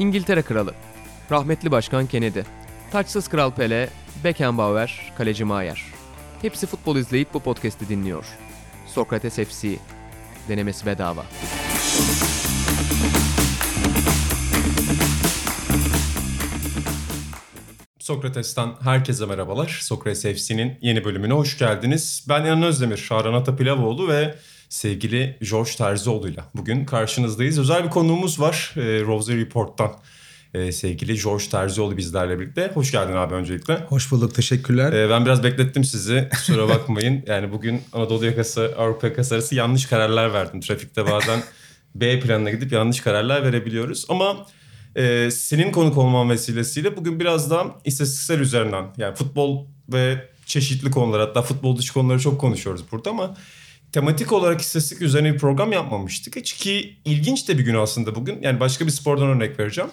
İngiltere Kralı, rahmetli Başkan Kennedy, taçsız Kral Pele, Beckenbauer, Kaleci Maier. Hepsi futbol izleyip bu podcast'i dinliyor. Sokrates FC, denemesi bedava. Sokrates'ten herkese merhabalar. Sokrates FC'nin yeni bölümüne hoş geldiniz. Ben Yanan Özdemir, Şahran Atapilavoğlu ve sevgili George Terzioğlu'yla bugün karşınızdayız. Özel bir konuğumuz var e, Rosary Report'tan. E, sevgili George Terzioğlu bizlerle birlikte. Hoş geldin abi öncelikle. Hoş bulduk, teşekkürler. E, ben biraz beklettim sizi, kusura bakmayın. yani bugün Anadolu yakası, Avrupa yakası arası yanlış kararlar verdim. Trafikte bazen B planına gidip yanlış kararlar verebiliyoruz. Ama e, senin konuk olman vesilesiyle bugün biraz daha istatistiksel üzerinden yani futbol ve çeşitli konular hatta futbol dışı konuları çok konuşuyoruz burada ama tematik olarak istatistik üzerine bir program yapmamıştık. Hiç ki ilginç de bir gün aslında bugün. Yani başka bir spordan örnek vereceğim.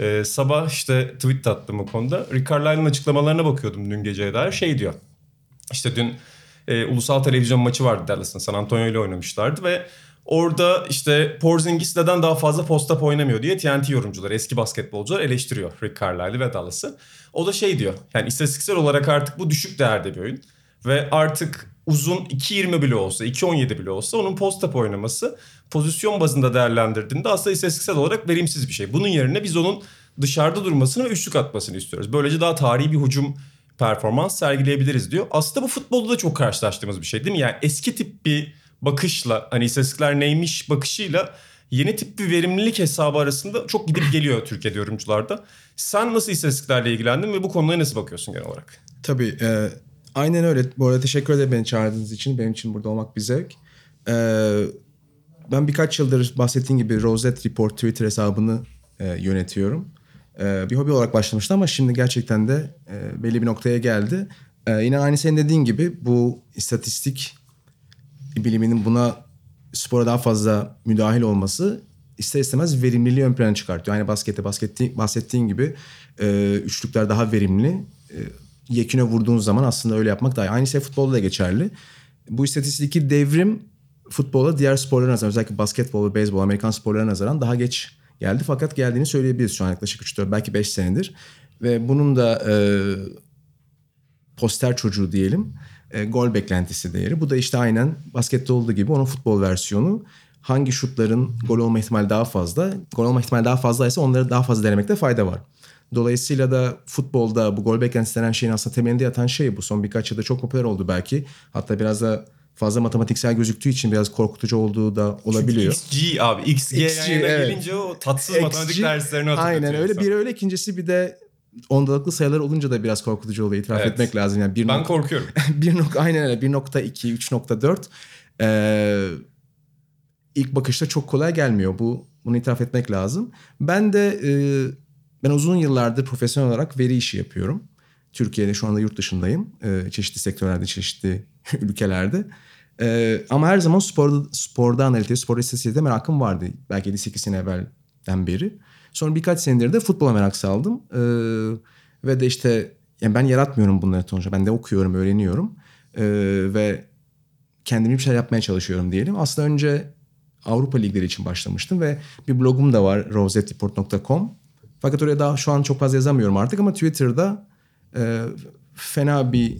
Ee, sabah işte tweet attım o konuda. Rick Carlisle'ın açıklamalarına bakıyordum dün geceye dair. Şey diyor. İşte dün e, ulusal televizyon maçı vardı Dallas'ın. San Antonio ile oynamışlardı ve Orada işte Porzingis neden daha fazla post-up oynamıyor diye TNT yorumcuları, eski basketbolcular eleştiriyor Rick Carlisle'ı ve Dallas'ı. O da şey diyor, yani istatistiksel olarak artık bu düşük değerde bir oyun. Ve artık uzun 2.20 bile olsa, 2.17 bile olsa onun post-up oynaması pozisyon bazında değerlendirdiğinde aslında istatistiksel olarak verimsiz bir şey. Bunun yerine biz onun dışarıda durmasını ve üçlük atmasını istiyoruz. Böylece daha tarihi bir hücum performans sergileyebiliriz diyor. Aslında bu futbolda da çok karşılaştığımız bir şey değil mi? Yani eski tip bir bakışla hani istatistikler neymiş bakışıyla yeni tip bir verimlilik hesabı arasında çok gidip geliyor Türkiye'de yorumcularda. Sen nasıl istatistiklerle ilgilendin ve bu konuya nasıl bakıyorsun genel olarak? Tabii e, aynen öyle. Bu arada teşekkür ederim beni çağırdığınız için. Benim için burada olmak bir zevk. E, ben birkaç yıldır bahsettiğim gibi Rosette Report Twitter hesabını e, yönetiyorum. E, bir hobi olarak başlamıştı ama şimdi gerçekten de e, belli bir noktaya geldi. E, yine aynı senin dediğin gibi bu istatistik biliminin buna spora daha fazla müdahil olması ister istemez verimliliği ön plana çıkartıyor. Yani baskette bahsettiğin, bahsettiğin gibi e, üçlükler daha verimli. E, yeküne vurduğun zaman aslında öyle yapmak daha iyi. Aynı şey futbolda da geçerli. Bu istatistiki devrim futbola diğer sporlara nazaran özellikle basketbol ve beyzbol Amerikan sporlarına nazaran daha geç geldi. Fakat geldiğini söyleyebiliriz şu an yaklaşık 3-4 belki 5 senedir. Ve bunun da e, poster çocuğu diyelim e, gol beklentisi değeri. Bu da işte aynen baskette olduğu gibi onun futbol versiyonu. Hangi şutların gol olma ihtimali daha fazla? Gol olma ihtimali daha fazlaysa onları daha fazla denemekte fayda var. Dolayısıyla da futbolda bu gol beklentisi denen şeyin aslında temelinde yatan şey bu. Son birkaç yılda çok popüler oldu belki. Hatta biraz da fazla matematiksel gözüktüğü için biraz korkutucu olduğu da olabiliyor. Çünkü XG abi XG, XG evet. gelince o tatsız XG, matematik derslerini hatırlatıyor. Aynen öyle. Bir öyle ikincisi bir de ondalıklı sayılar olunca da biraz korkutucu oluyor. İtiraf evet. etmek lazım. Yani bir ben nok- korkuyorum. bir nok aynen öyle. 1.2, 3.4 ee, ilk bakışta çok kolay gelmiyor. Bu bunu itiraf etmek lazım. Ben de e, ben uzun yıllardır profesyonel olarak veri işi yapıyorum. Türkiye'de şu anda yurt dışındayım. E, çeşitli sektörlerde, çeşitli ülkelerde. E, ama her zaman sporda, sporda analitik, spor istatistiğinde merakım vardı. Belki 7-8 sene evvelden beri. Sonra birkaç senedir de futbola merak saldım. Ee, ve de işte yani ben yaratmıyorum bunları sonuçta. Ben de okuyorum, öğreniyorum. Ee, ve kendimi bir şeyler yapmaya çalışıyorum diyelim. Aslında önce Avrupa ligleri için başlamıştım ve bir blogum da var rosetreport.com. Fakat oraya daha şu an çok fazla yazamıyorum artık ama Twitter'da e, fena bir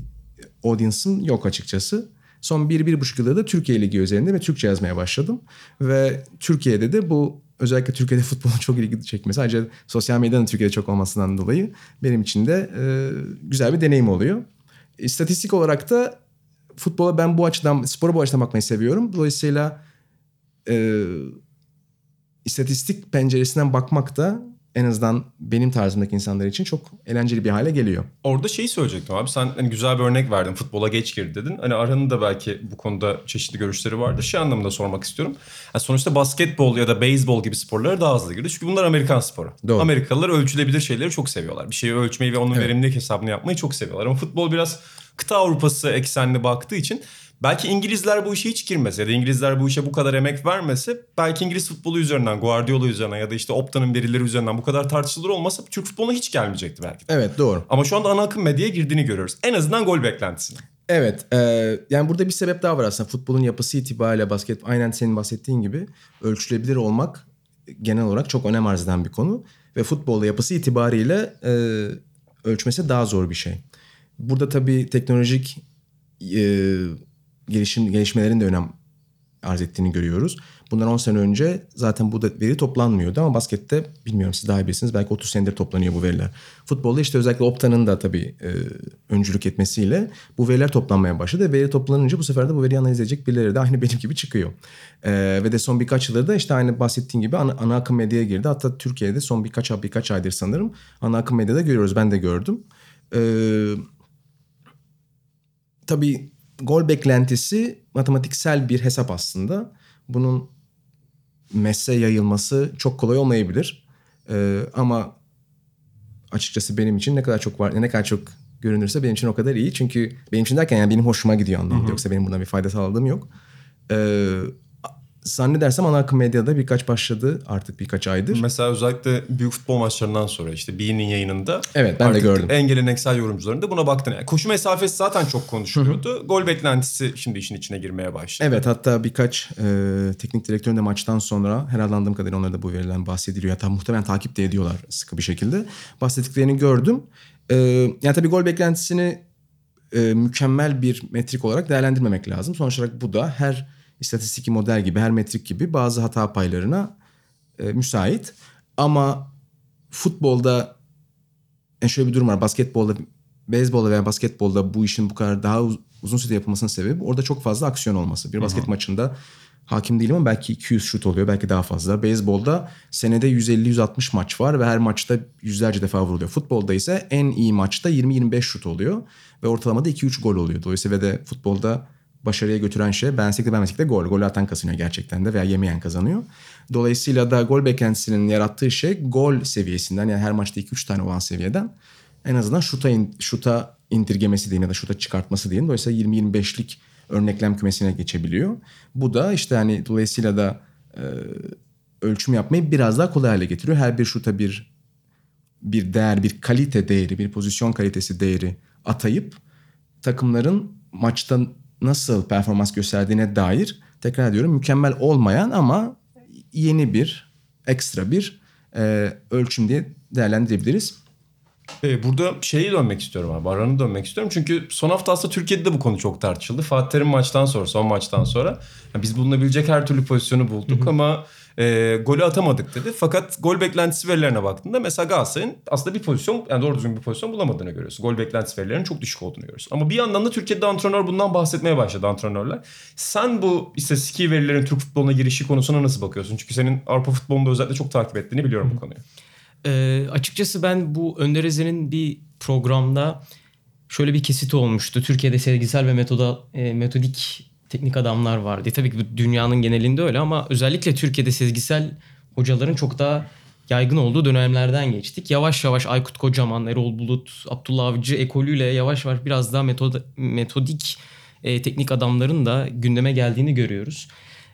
audience'ım yok açıkçası. Son bir, bir buçuk yılda da Türkiye Ligi üzerinde ve Türkçe yazmaya başladım. Ve Türkiye'de de bu özellikle Türkiye'de futbolun çok ilgi çekmesi. Sadece sosyal medyanın Türkiye'de çok olmasından dolayı benim için de e, güzel bir deneyim oluyor. İstatistik olarak da futbola ben bu açıdan, spora bu açıdan bakmayı seviyorum. Dolayısıyla e, istatistik penceresinden bakmak da en azından benim tarzımdaki insanlar için çok eğlenceli bir hale geliyor. Orada şeyi söyleyecektim abi sen hani güzel bir örnek verdin futbola geç girdi dedin. Hani Arhan'ın da belki bu konuda çeşitli görüşleri vardı. Şey anlamında sormak istiyorum. Yani sonuçta basketbol ya da beyzbol gibi sporlara daha hızlı girdi. Çünkü bunlar Amerikan sporu. Doğru. Amerikalılar ölçülebilir şeyleri çok seviyorlar. Bir şeyi ölçmeyi ve onun evet. verimlilik hesabını yapmayı çok seviyorlar. Ama futbol biraz kıta Avrupası eksenli baktığı için Belki İngilizler bu işe hiç girmese ya da İngilizler bu işe bu kadar emek vermese belki İngiliz futbolu üzerinden, Guardiola üzerinden ya da işte Opta'nın verileri üzerinden bu kadar tartışılır olmasa Türk futboluna hiç gelmeyecekti belki de. Evet doğru. Ama şu anda ana akım medyaya girdiğini görüyoruz. En azından gol beklentisini. Evet. E, yani burada bir sebep daha var aslında. Futbolun yapısı itibariyle basket aynen senin bahsettiğin gibi ölçülebilir olmak genel olarak çok önem arz eden bir konu. ve futbolda yapısı itibariyle e, ölçmesi daha zor bir şey. Burada tabii teknolojik e, gelişim gelişmelerin de önem arz ettiğini görüyoruz. Bundan 10 sene önce zaten bu veri toplanmıyordu ama baskette bilmiyorum siz daha iyi bilirsiniz belki 30 senedir toplanıyor bu veriler. Futbolda işte özellikle Opta'nın da tabii e, öncülük etmesiyle bu veriler toplanmaya başladı. Veri toplanınca bu sefer de bu veriyi analiz edecek birileri de aynı benim gibi çıkıyor. E, ve de son birkaç yıldır da işte aynı bahsettiğim gibi ana, ana akım medyaya girdi. Hatta Türkiye'de son birkaç birkaç aydır sanırım ana akım medyada görüyoruz. Ben de gördüm. Eee tabii gol beklentisi matematiksel bir hesap aslında. Bunun messe yayılması çok kolay olmayabilir. Ee, ama açıkçası benim için ne kadar çok var ne kadar çok görünürse benim için o kadar iyi. Çünkü benim için derken yani benim hoşuma gidiyor anlamında. Yoksa benim buna bir fayda sağladığım yok. Ee, zannedersem ana akım medyada birkaç başladı artık birkaç aydır. Mesela özellikle büyük futbol maçlarından sonra işte Bean'in yayınında. Evet, ben de gördüm. En geleneksel yorumcularında buna baktın. Yani koşu mesafesi zaten çok konuşuluyordu. Gol beklentisi şimdi işin içine girmeye başladı. Evet hatta birkaç e, teknik direktörün de maçtan sonra herhalde anladığım kadarıyla onlara da bu verilen bahsediliyor. Hatta muhtemelen takip de ediyorlar sıkı bir şekilde. Bahsettiklerini gördüm. E, yani tabii gol beklentisini e, mükemmel bir metrik olarak değerlendirmemek lazım. Sonuç olarak bu da her istatistik model gibi, her metrik gibi bazı hata paylarına e, müsait. Ama futbolda yani şöyle bir durum var. Basketbolda, beyzbolda veya basketbolda bu işin bu kadar daha uz- uzun süre yapılmasının sebebi orada çok fazla aksiyon olması. Bir basket maçında hakim değilim ama belki 200 şut oluyor belki daha fazla. Beyzbolda senede 150-160 maç var ve her maçta yüzlerce defa vuruluyor. Futbolda ise en iyi maçta 20-25 şut oluyor ve ortalamada 2-3 gol oluyor. Dolayısıyla ve de futbolda başarıya götüren şey beğensek de gol. Golü atan kazanıyor gerçekten de veya yemeyen kazanıyor. Dolayısıyla da gol beklentisinin yarattığı şey gol seviyesinden yani her maçta 2-3 tane olan seviyeden en azından şuta, in, şuta indirgemesi diyeyim ya da şuta çıkartması diyeyim. Dolayısıyla 20-25'lik örneklem kümesine geçebiliyor. Bu da işte hani dolayısıyla da e, ölçüm yapmayı biraz daha kolay hale getiriyor. Her bir şuta bir bir değer, bir kalite değeri, bir pozisyon kalitesi değeri atayıp takımların maçta nasıl performans gösterdiğine dair tekrar ediyorum mükemmel olmayan ama yeni bir ekstra bir e, ölçüm diye değerlendirebiliriz. Ee, burada şeyi dönmek istiyorum abi. Aranı dönmek istiyorum. Çünkü son hafta aslında Türkiye'de de bu konu çok tartışıldı. Fatih Terim maçtan sonra, son maçtan sonra yani biz bulunabilecek her türlü pozisyonu bulduk ama e, golü atamadık dedi. Fakat gol beklentisi verilerine baktığında mesela Galatasaray'ın aslında bir pozisyon, yani doğru düzgün bir pozisyon bulamadığını görüyorsun. Gol beklentisi verilerinin çok düşük olduğunu görüyorsun. Ama bir yandan da Türkiye'de antrenör bundan bahsetmeye başladı antrenörler. Sen bu istatistiki verilerin Türk futboluna girişi konusuna nasıl bakıyorsun? Çünkü senin Avrupa futbolunda özellikle çok takip ettiğini biliyorum bu konuyu. Ee, açıkçası ben bu Önder Ezen'in bir programda şöyle bir kesiti olmuştu. Türkiye'de sevgisel ve metoda, e, metodik teknik adamlar var diye. Tabii ki bu dünyanın genelinde öyle ama özellikle Türkiye'de sezgisel hocaların çok daha yaygın olduğu dönemlerden geçtik. Yavaş yavaş Aykut Kocaman, Erol Bulut, Abdullah Avcı ekolüyle yavaş yavaş biraz daha metod, metodik e, teknik adamların da gündeme geldiğini görüyoruz.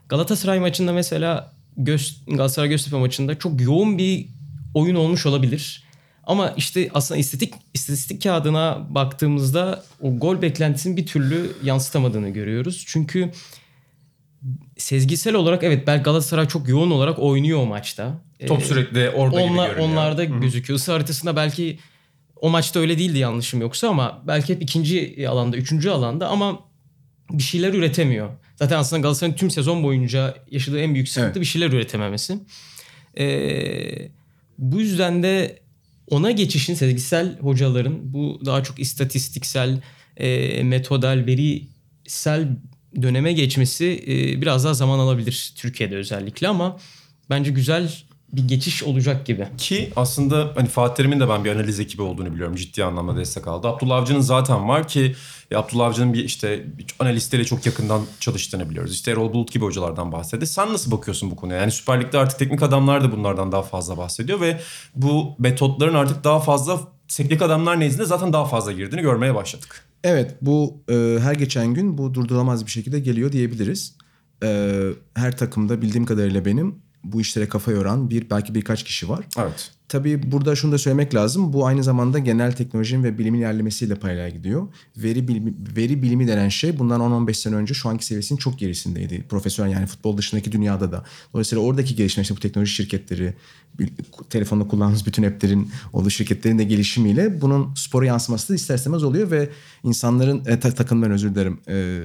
Galatasaray maçında mesela Göz, Galatasaray Göztepe maçında çok yoğun bir oyun olmuş olabilir. Ama işte aslında istatistik, istatistik kağıdına baktığımızda o gol beklentisini bir türlü yansıtamadığını görüyoruz. Çünkü sezgisel olarak evet belki Galatasaray çok yoğun olarak oynuyor o maçta. Top Ee, sürekli orada gibi onlar, görünüyor. Onlarda gözüküyor. Isı haritasında belki o maçta öyle değildi yanlışım yoksa ama belki hep ikinci alanda, üçüncü alanda ama bir şeyler üretemiyor. Zaten aslında Galatasaray'ın tüm sezon boyunca yaşadığı en büyük sıkıntı Evet. bir şeyler üretememesi. Ee, bu yüzden de ona geçişin sezgisel hocaların bu daha çok istatistiksel, e, metodal, verisel döneme geçmesi e, biraz daha zaman alabilir Türkiye'de özellikle ama bence güzel bir geçiş olacak gibi. Ki aslında hani Fatih Terim'in de ben bir analiz ekibi olduğunu biliyorum. Ciddi anlamda destek aldı. Abdullah Avcı'nın zaten var ki e, Abdullah Avcı'nın bir işte analistleriyle çok yakından çalıştığını biliyoruz. İşte Erol Bulut gibi hocalardan bahsetti. Sen nasıl bakıyorsun bu konuya? Yani Süper Lig'de artık teknik adamlar da bunlardan daha fazla bahsediyor ve bu metotların artık daha fazla teknik adamlar nezdinde zaten daha fazla girdiğini görmeye başladık. Evet bu e, her geçen gün bu durdurulamaz bir şekilde geliyor diyebiliriz. E, her takımda bildiğim kadarıyla benim bu işlere kafa yoran bir belki birkaç kişi var. Evet. Tabii burada şunu da söylemek lazım. Bu aynı zamanda genel teknolojinin ve bilimin ilerlemesiyle paralel gidiyor. Veri bilimi, veri bilimi denen şey bundan 10-15 sene önce şu anki seviyesinin çok gerisindeydi. Profesyonel yani futbol dışındaki dünyada da. Dolayısıyla oradaki gelişme işte bu teknoloji şirketleri, telefonda kullandığımız bütün app'lerin olduğu şirketlerin de gelişimiyle bunun spora yansıması da ister istemez oluyor ve insanların e, ta- takımların özür dilerim e,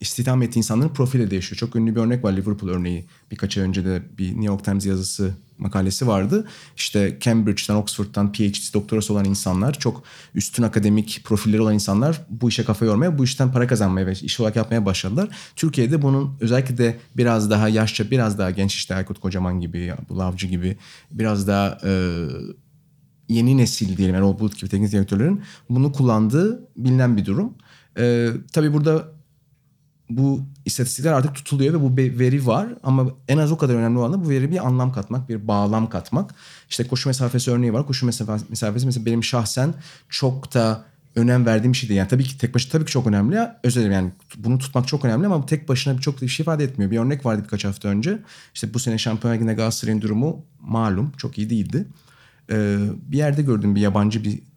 istihdam ettiği insanların profili de değişiyor. Çok ünlü bir örnek var Liverpool örneği. Birkaç ay önce de bir New York Times yazısı makalesi vardı. İşte Cambridge'den, Oxford'dan PhD doktorası olan insanlar, çok üstün akademik profilleri olan insanlar bu işe kafa yormaya, bu işten para kazanmaya ve iş olarak yapmaya başladılar. Türkiye'de bunun özellikle de biraz daha yaşça, biraz daha genç işte Aykut Kocaman gibi, Abdullah Avcı gibi biraz daha e, yeni nesil diyelim Erol Bulut gibi teknik direktörlerin bunu kullandığı bilinen bir durum. Ee, tabii burada bu istatistikler artık tutuluyor ve bu veri var ama en az o kadar önemli olan da bu veri bir anlam katmak, bir bağlam katmak. İşte koşu mesafesi örneği var. Koşu mesafe- mesafesi mesela benim şahsen çok da önem verdiğim bir şey değil. Yani tabii ki tek başına tabii ki çok önemli. Özellikle yani bunu tutmak çok önemli ama bu tek başına çok bir şey ifade etmiyor. Bir örnek vardı birkaç hafta önce. İşte bu sene Şampiyonlar Ligi'nde Galatasaray'ın durumu malum çok iyi değildi. Ee, bir yerde gördüm bir yabancı bir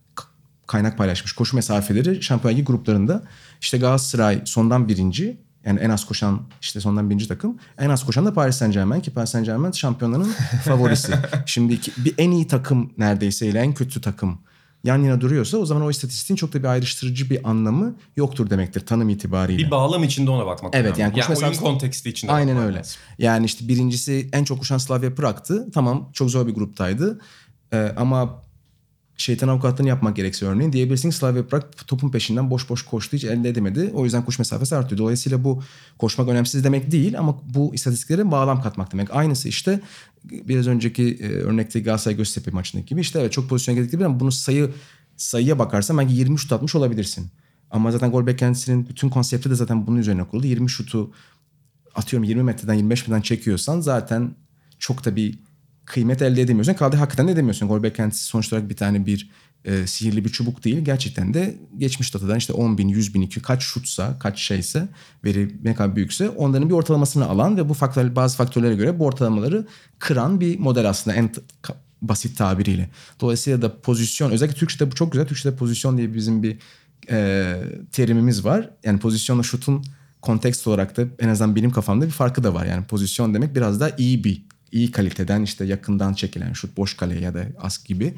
kaynak paylaşmış. Koşu mesafeleri Şampiyonlar Ligi gruplarında. İşte Galatasaray sondan birinci. Yani en az koşan işte sondan birinci takım. En az koşan da Paris Saint Germain ki Paris Saint Germain şampiyonların favorisi. Şimdi bir en iyi takım neredeyse ile en kötü takım yan yana duruyorsa o zaman o istatistiğin çok da bir ayrıştırıcı bir anlamı yoktur demektir tanım itibariyle. Bir bağlam içinde ona bakmak Evet, önemli. yani koşu oyun mesafesi- konteksti içinde Aynen öyle. lazım. Yani işte birincisi en çok koşan Slavia Prag'tı. Tamam çok zor bir gruptaydı. Ee, ama şeytan avukatlığını yapmak gerekse örneğin diyebilirsin ki Slavia Prag topun peşinden boş boş koştu hiç elde edemedi. O yüzden koşu mesafesi artıyor. Dolayısıyla bu koşmak önemsiz demek değil ama bu istatistiklere bağlam katmak demek. Aynısı işte biraz önceki e, örnekteki Galatasaray Göztepe maçındaki gibi işte evet çok pozisyon gerektirebilir ama bunu sayı sayıya bakarsan belki 20 şut atmış olabilirsin. Ama zaten gol beklentisinin bütün konsepti de zaten bunun üzerine kuruldu. 20 şutu atıyorum 20 metreden 25 metreden çekiyorsan zaten çok da bir kıymet elde edemiyorsun. Kaldı hakikaten de edemiyorsun. Gol beklentisi sonuç olarak bir tane bir e, sihirli bir çubuk değil. Gerçekten de geçmiş datadan işte 10 bin, 100 bin, 200 kaç şutsa, kaç şeyse, veri ne kadar büyükse onların bir ortalamasını alan ve bu faktör, bazı faktörlere göre bu ortalamaları kıran bir model aslında en basit tabiriyle. Dolayısıyla da pozisyon, özellikle Türkçe'de bu çok güzel. Türkçe'de pozisyon diye bizim bir e, terimimiz var. Yani pozisyonla şutun kontekst olarak da en azından benim kafamda bir farkı da var. Yani pozisyon demek biraz daha iyi bir iyi kaliteden işte yakından çekilen şut boş kale ya da ask gibi.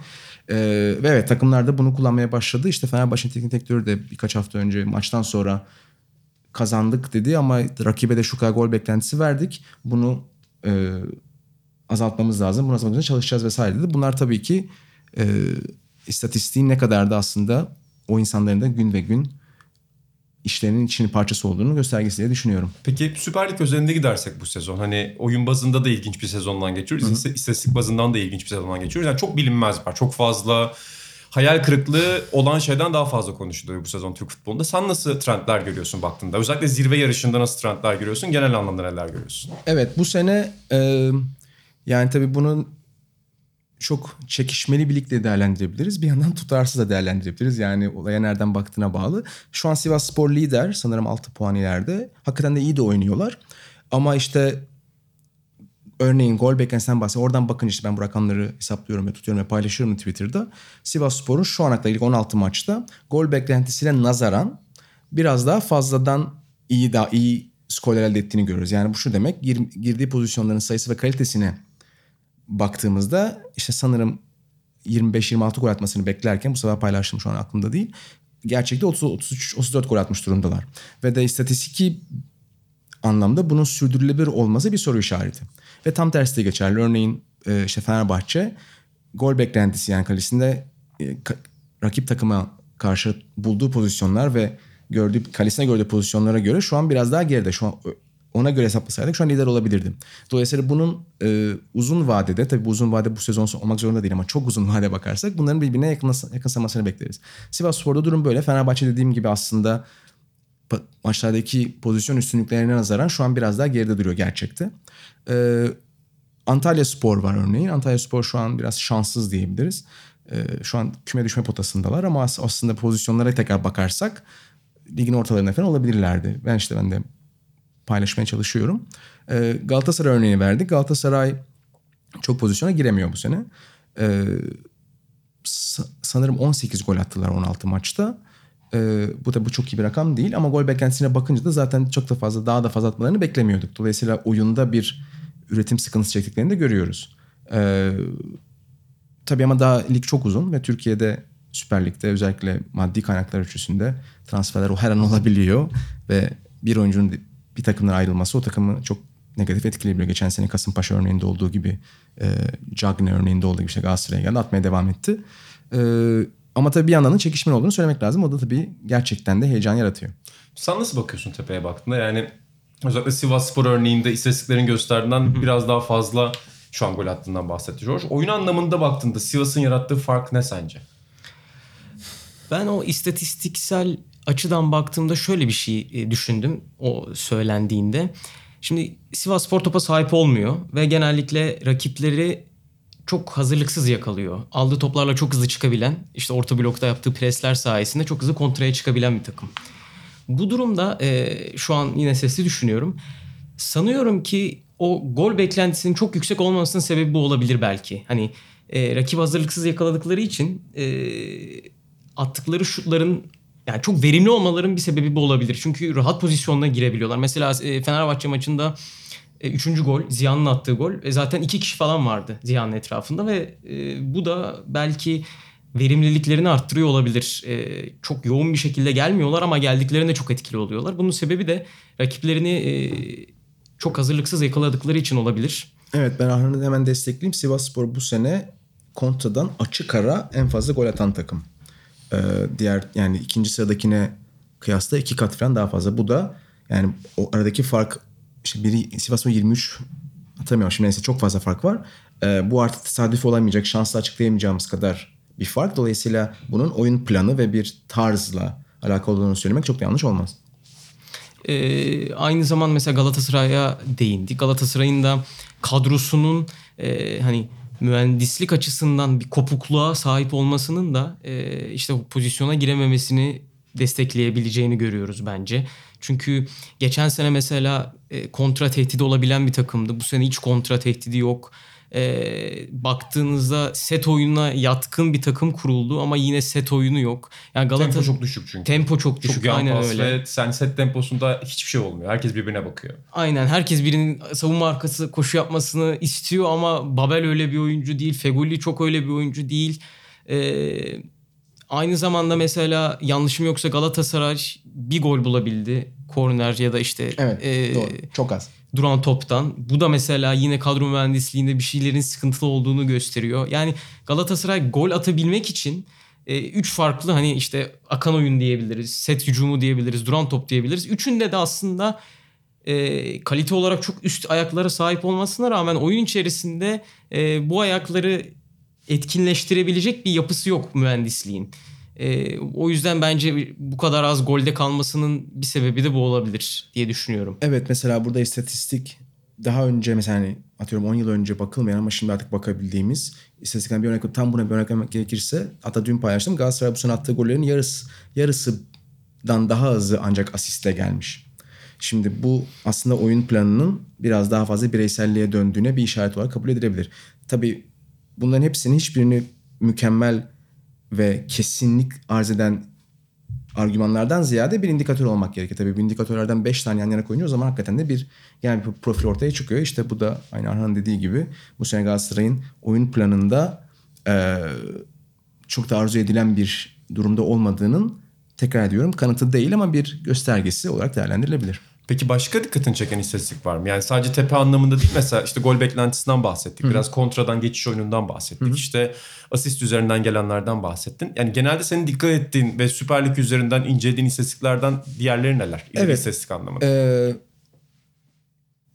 Ee, ve evet takımlar da bunu kullanmaya başladı. İşte Fenerbahçe'nin teknik direktörü de birkaç hafta önce maçtan sonra kazandık dedi ama rakibe de şu kadar gol beklentisi verdik. Bunu e, azaltmamız lazım. Bunu azaltmamız için çalışacağız vesaire dedi. Bunlar tabii ki e, istatistiğin ne kadar da aslında o insanların da gün ve gün işlerinin içinin parçası olduğunu göstergesi diye düşünüyorum. Peki Süper Lig özelinde gidersek bu sezon hani oyun bazında da ilginç bir sezondan geçiyoruz. İst- İstatistik bazından da ilginç bir sezondan geçiyoruz. Yani çok bilinmez var. Çok fazla hayal kırıklığı olan şeyden daha fazla konuşuluyor bu sezon Türk futbolunda. Sen nasıl trendler görüyorsun baktığında? Özellikle zirve yarışında nasıl trendler görüyorsun? Genel anlamda neler görüyorsun? Evet bu sene e, yani tabii bunun çok çekişmeli bir ligde değerlendirebiliriz. Bir yandan tutarsız da değerlendirebiliriz. Yani olaya nereden baktığına bağlı. Şu an Sivas Spor lider. Sanırım 6 puan ileride. Hakikaten de iyi de oynuyorlar. Ama işte örneğin gol beklentisinden bahsediyorum. Oradan bakınca işte ben bu rakamları hesaplıyorum ve tutuyorum ve paylaşıyorum Twitter'da. Sivas Spor'un şu ana kadar ilk 16 maçta gol beklentisiyle nazaran biraz daha fazladan iyi daha iyi skorlar elde ettiğini görüyoruz. Yani bu şu demek gir- girdiği pozisyonların sayısı ve kalitesine baktığımızda işte sanırım 25-26 gol atmasını beklerken bu sefer paylaştım şu an aklımda değil. Gerçekte 30 33 34 gol atmış durumdalar. Ve de istatistiki anlamda bunun sürdürülebilir olması bir soru işareti. Ve tam tersi de geçerli. Örneğin e, işte Fenerbahçe gol beklentisi yani kalesinde e, rakip takıma karşı bulduğu pozisyonlar ve gördüğü kalesine gördüğü pozisyonlara göre şu an biraz daha geride. Şu an ona göre hesaplasaydık şu an lider olabilirdim. Dolayısıyla bunun e, uzun vadede tabii bu uzun vade bu sezon olmak zorunda değil ama çok uzun vade bakarsak bunların birbirine yakın, yakınsamasını bekleriz. Sivas Spor'da durum böyle. Fenerbahçe dediğim gibi aslında maçlardaki pozisyon üstünlüklerine nazaran şu an biraz daha geride duruyor gerçekte. Ee, Antalya Spor var örneğin. Antalya Spor şu an biraz şanssız diyebiliriz. Ee, şu an küme düşme potasındalar ama as- aslında pozisyonlara tekrar bakarsak ligin ortalarına falan olabilirlerdi. Ben işte ben de paylaşmaya çalışıyorum. E, Galatasaray örneğini verdik. Galatasaray çok pozisyona giremiyor bu sene. E, sa- sanırım 18 gol attılar 16 maçta. E, bu da bu çok iyi bir rakam değil ama gol beklentisine bakınca da zaten çok da fazla daha da fazla atmalarını beklemiyorduk. Dolayısıyla oyunda bir üretim sıkıntısı çektiklerini de görüyoruz. E, tabii ama daha lig çok uzun ve Türkiye'de Süper Lig'de özellikle maddi kaynaklar ölçüsünde transferler o her an olabiliyor ve bir oyuncunun bir takımdan ayrılması o takımı çok negatif etkileyebiliyor. Geçen sene Kasımpaşa örneğinde olduğu gibi e, Cagney örneğinde olduğu gibi işte Galatasaray'a geldi atmaya devam etti. E, ama tabii bir yandan da çekişmen olduğunu söylemek lazım. O da tabii gerçekten de heyecan yaratıyor. Sen nasıl bakıyorsun Tepe'ye baktığında? Yani özellikle Sivas Spor örneğinde istatistiklerin gösterdiğinden biraz daha fazla şu an gol attığından bahsetti George. Oyun anlamında baktığında Sivas'ın yarattığı fark ne sence? Ben o istatistiksel açıdan baktığımda şöyle bir şey e, düşündüm o söylendiğinde. Şimdi Sivas Spor topa sahip olmuyor ve genellikle rakipleri çok hazırlıksız yakalıyor. Aldığı toplarla çok hızlı çıkabilen, işte orta blokta yaptığı presler sayesinde çok hızlı kontraya çıkabilen bir takım. Bu durumda e, şu an yine sesli düşünüyorum. Sanıyorum ki o gol beklentisinin çok yüksek olmamasının sebebi bu olabilir belki. Hani e, rakip hazırlıksız yakaladıkları için e, attıkları şutların yani çok verimli olmaların bir sebebi bu olabilir. Çünkü rahat pozisyonuna girebiliyorlar. Mesela e, Fenerbahçe maçında e, üçüncü gol Ziya'nın attığı gol. E, zaten iki kişi falan vardı Ziya'nın etrafında ve bu da belki verimliliklerini arttırıyor olabilir. Çok yoğun bir şekilde gelmiyorlar ama geldiklerinde çok etkili oluyorlar. Bunun sebebi de rakiplerini çok hazırlıksız yakaladıkları için olabilir. Evet ben Ahran'ı hemen destekleyeyim. Sivas Spor bu sene kontradan açık ara en fazla gol atan takım. Ee, diğer yani ikinci sıradakine kıyasla iki kat falan daha fazla. Bu da yani o aradaki fark işte biri Sivas Spor 23 atamıyorum şimdi neyse çok fazla fark var. Ee, bu artık tesadüf olamayacak şansla açıklayamayacağımız kadar bir fark. Dolayısıyla bunun oyun planı ve bir tarzla alakalı olduğunu söylemek çok da yanlış olmaz. Ee, aynı zaman mesela Galatasaray'a değindik. Galatasaray'ın da kadrosunun e, hani mühendislik açısından bir kopukluğa sahip olmasının da e, işte pozisyona girememesini destekleyebileceğini görüyoruz bence. Çünkü geçen sene mesela e, kontra tehdidi olabilen bir takımdı. Bu sene hiç kontra tehdidi yok. E, baktığınızda set oyununa yatkın bir takım kuruldu ama yine set oyunu yok. Yani Galatasaray Tempo çok düşük çünkü. Tempo çok düşük. Çok aynen pas öyle. ve sen set temposunda hiçbir şey olmuyor. Herkes birbirine bakıyor. Aynen herkes birinin savunma arkası koşu yapmasını istiyor ama Babel öyle bir oyuncu değil. Feguli çok öyle bir oyuncu değil. Ee, aynı zamanda mesela yanlışım yoksa Galatasaray bir gol bulabildi. Korner ya da işte e, Çok az. duran toptan. Bu da mesela yine kadro mühendisliğinde bir şeylerin sıkıntılı olduğunu gösteriyor. Yani Galatasaray gol atabilmek için e, üç farklı hani işte akan oyun diyebiliriz, set hücumu diyebiliriz, duran top diyebiliriz. Üçünde de aslında e, kalite olarak çok üst ayaklara sahip olmasına rağmen oyun içerisinde e, bu ayakları etkinleştirebilecek bir yapısı yok mühendisliğin. E, o yüzden bence bu kadar az golde kalmasının bir sebebi de bu olabilir diye düşünüyorum. Evet mesela burada istatistik daha önce mesela hani atıyorum 10 yıl önce bakılmayan ama şimdi artık bakabildiğimiz istatistikten bir örnek tam buna bir örnek vermek gerekirse hatta dün paylaştım Galatasaray bu sene attığı gollerin yarısı yarısından daha hızlı ancak asiste gelmiş. Şimdi bu aslında oyun planının biraz daha fazla bireyselliğe döndüğüne bir işaret olarak kabul edilebilir. Tabii bunların hepsinin hiçbirini mükemmel ve kesinlik arz eden argümanlardan ziyade bir indikatör olmak gerekiyor. Tabii bu indikatörlerden 5 tane yan yana koyunca o zaman hakikaten de bir genel bir profil ortaya çıkıyor. İşte bu da aynı Arhan'ın dediği gibi bu sene Galatasaray'ın oyun planında e, çok da arzu edilen bir durumda olmadığının tekrar ediyorum kanıtı değil ama bir göstergesi olarak değerlendirilebilir. Peki başka dikkatini çeken istatistik var mı? Yani sadece tepe anlamında değil mesela işte gol beklentisinden bahsettik. Biraz kontradan geçiş oyunundan bahsettik. İşte asist üzerinden gelenlerden bahsettin. Yani genelde senin dikkat ettiğin ve Süper Lig üzerinden incelediğin istatistiklerden diğerleri neler? İleri Evet. istatistik anlamında. Ee,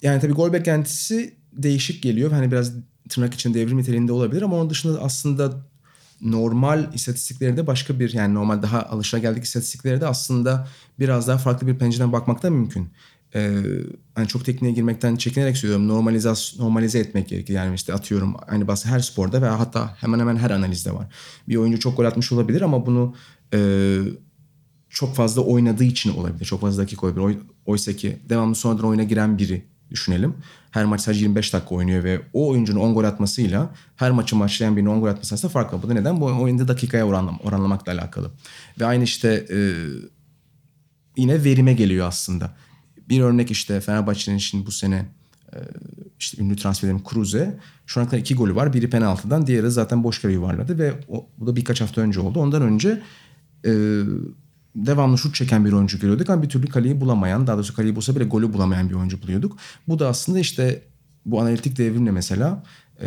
yani tabii gol beklentisi değişik geliyor. Hani biraz tırnak için devrim niteliğinde olabilir ama onun dışında aslında normal istatistikleri de başka bir yani normal daha alışageldik istatistikleri de aslında biraz daha farklı bir pencereden bakmak da mümkün. Ee, hani çok tekniğe girmekten çekinerek söylüyorum. Normalizasyon, normalize etmek gerekir. Yani işte atıyorum aynı bahsi her sporda ve hatta hemen hemen her analizde var. Bir oyuncu çok gol atmış olabilir ama bunu e, çok fazla oynadığı için olabilir. Çok fazla dakika olabilir. Oy- Oysa ki devamlı sonradan oyuna giren biri düşünelim. Her maç sadece 25 dakika oynuyor ve o oyuncunun 10 gol atmasıyla her maçı maçlayan birinin 10 gol atması arasında fark var. Bu da neden? Bu oyunda dakikaya oranlam oranlamakla alakalı. Ve aynı işte e, yine verime geliyor aslında. Bir örnek işte Fenerbahçe'nin şimdi bu sene e, işte ünlü transferlerin Cruze. Şu ana kadar iki golü var. Biri penaltıdan, diğeri zaten boş kere yuvarladı ve o, bu da birkaç hafta önce oldu. Ondan önce e, devamlı şut çeken bir oyuncu görüyorduk ama bir türlü kaleyi bulamayan, daha doğrusu kaleyi bulsa bile golü bulamayan bir oyuncu buluyorduk. Bu da aslında işte bu analitik devrimle mesela e,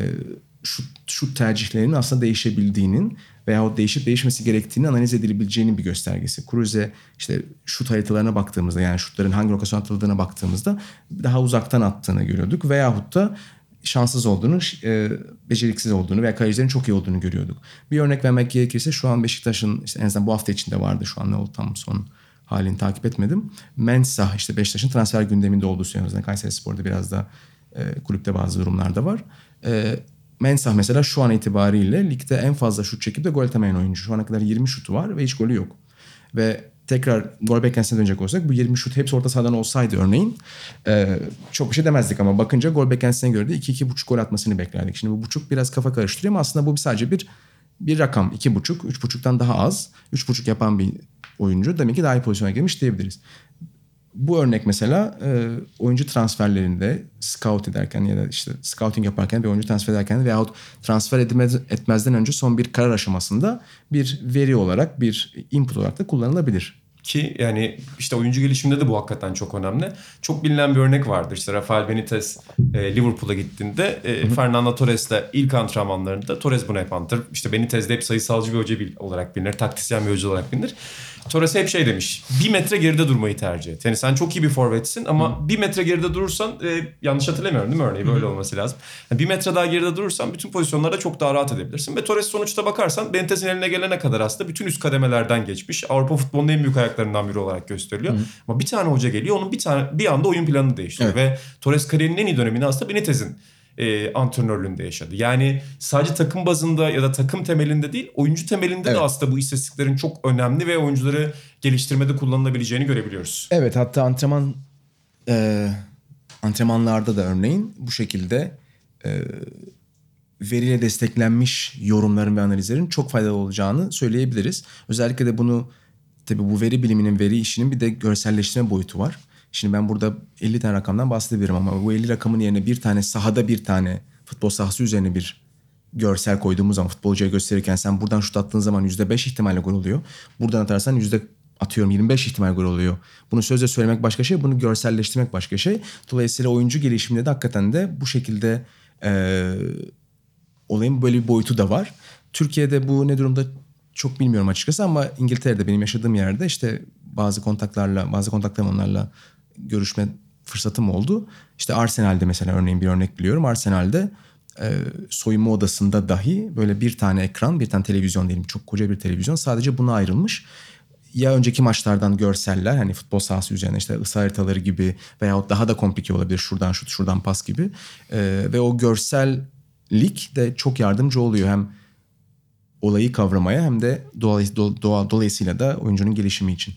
şut, şut tercihlerinin aslında değişebildiğinin veya değişip değişmesi gerektiğini analiz edilebileceğinin bir göstergesi. Cruze işte şut haritalarına baktığımızda yani şutların hangi lokasyon atıldığına baktığımızda daha uzaktan attığını görüyorduk. Veyahut da şanssız olduğunu, e, beceriksiz olduğunu veya kalecilerin çok iyi olduğunu görüyorduk. Bir örnek vermek gerekirse şu an Beşiktaş'ın işte en azından bu hafta içinde vardı şu an ne oldu tam son halini takip etmedim. Mensah işte Beşiktaş'ın transfer gündeminde olduğu söyleniyor. Kayseri Spor'da biraz da e, kulüpte bazı durumlarda var. E, Mensah mesela şu an itibariyle ligde en fazla şut çekip de gol atamayan oyuncu. Şu ana kadar 20 şutu var ve hiç golü yok. Ve tekrar gol beklentisine dönecek olsak bu 20 şut hepsi orta sahadan olsaydı örneğin e, çok bir şey demezdik ama bakınca gol beklentisine göre de 2-2,5 gol atmasını beklerdik. Şimdi bu buçuk biraz kafa karıştırıyor ama aslında bu sadece bir bir rakam. 2,5, 3,5'tan daha az. 3,5 yapan bir oyuncu demek ki daha iyi pozisyona girmiş diyebiliriz bu örnek mesela e, oyuncu transferlerinde scout ederken ya da işte scouting yaparken bir oyuncu transfer ederken veyahut transfer edilmez, etmezden önce son bir karar aşamasında bir veri olarak bir input olarak da kullanılabilir. Ki yani işte oyuncu gelişiminde de bu hakikaten çok önemli. Çok bilinen bir örnek vardır. İşte Rafael Benitez e, Liverpool'a gittiğinde e, Fernando Torres'le ilk antrenmanlarında Torres bunu hep anlatır. İşte Benitez de hep sayısalcı bir hoca olarak bilinir. Taktisyen bir hoca olarak bilinir. Torres hep şey demiş. Bir metre geride durmayı tercih et. Yani sen çok iyi bir forvetsin ama Hı. bir metre geride durursan e, yanlış hatırlamıyorum değil mi örneği? Böyle Hı. olması lazım. Yani bir metre daha geride durursan bütün pozisyonlarda çok daha rahat edebilirsin. Ve Torres sonuçta bakarsan Benitez'in eline gelene kadar aslında bütün üst kademelerden geçmiş. Avrupa futbolunun en büyük ayaklarından biri olarak gösteriliyor. Hı. Ama bir tane hoca geliyor onun bir tane bir anda oyun planını değiştiriyor. Evet. Ve Torres kariyerinin en iyi dönemini aslında Benitez'in e, antrenörlüğünde yaşadı. Yani sadece takım bazında ya da takım temelinde değil oyuncu temelinde evet. de aslında bu istatistiklerin çok önemli ve oyuncuları geliştirmede kullanılabileceğini görebiliyoruz. Evet hatta antrenman e, antrenmanlarda da örneğin bu şekilde e, veriyle desteklenmiş yorumların ve analizlerin çok faydalı olacağını söyleyebiliriz. Özellikle de bunu tabii bu veri biliminin veri işinin bir de görselleştirme boyutu var. Şimdi ben burada 50 tane rakamdan bahsedebilirim ama bu 50 rakamın yerine bir tane sahada bir tane futbol sahası üzerine bir görsel koyduğumuz zaman futbolcuya gösterirken sen buradan şut attığın zaman %5 ihtimalle gol oluyor. Buradan atarsan yüzde atıyorum 25 ihtimal gol oluyor. Bunu sözle söylemek başka şey, bunu görselleştirmek başka şey. Dolayısıyla oyuncu gelişiminde de hakikaten de bu şekilde e, olayın böyle bir boyutu da var. Türkiye'de bu ne durumda çok bilmiyorum açıkçası ama İngiltere'de benim yaşadığım yerde işte bazı kontaklarla, bazı kontaklarım onlarla görüşme fırsatım oldu. İşte Arsenal'de mesela örneğin bir örnek biliyorum. Arsenal'de e, soyunma odasında dahi böyle bir tane ekran, bir tane televizyon diyelim çok koca bir televizyon sadece buna ayrılmış. Ya önceki maçlardan görseller hani futbol sahası üzerine işte ısı haritaları gibi veyahut daha da komplike olabilir şuradan şut şuradan pas gibi. E, ve o görsellik de çok yardımcı oluyor hem olayı kavramaya hem de dolayı, doğa, dolayısıyla da oyuncunun gelişimi için.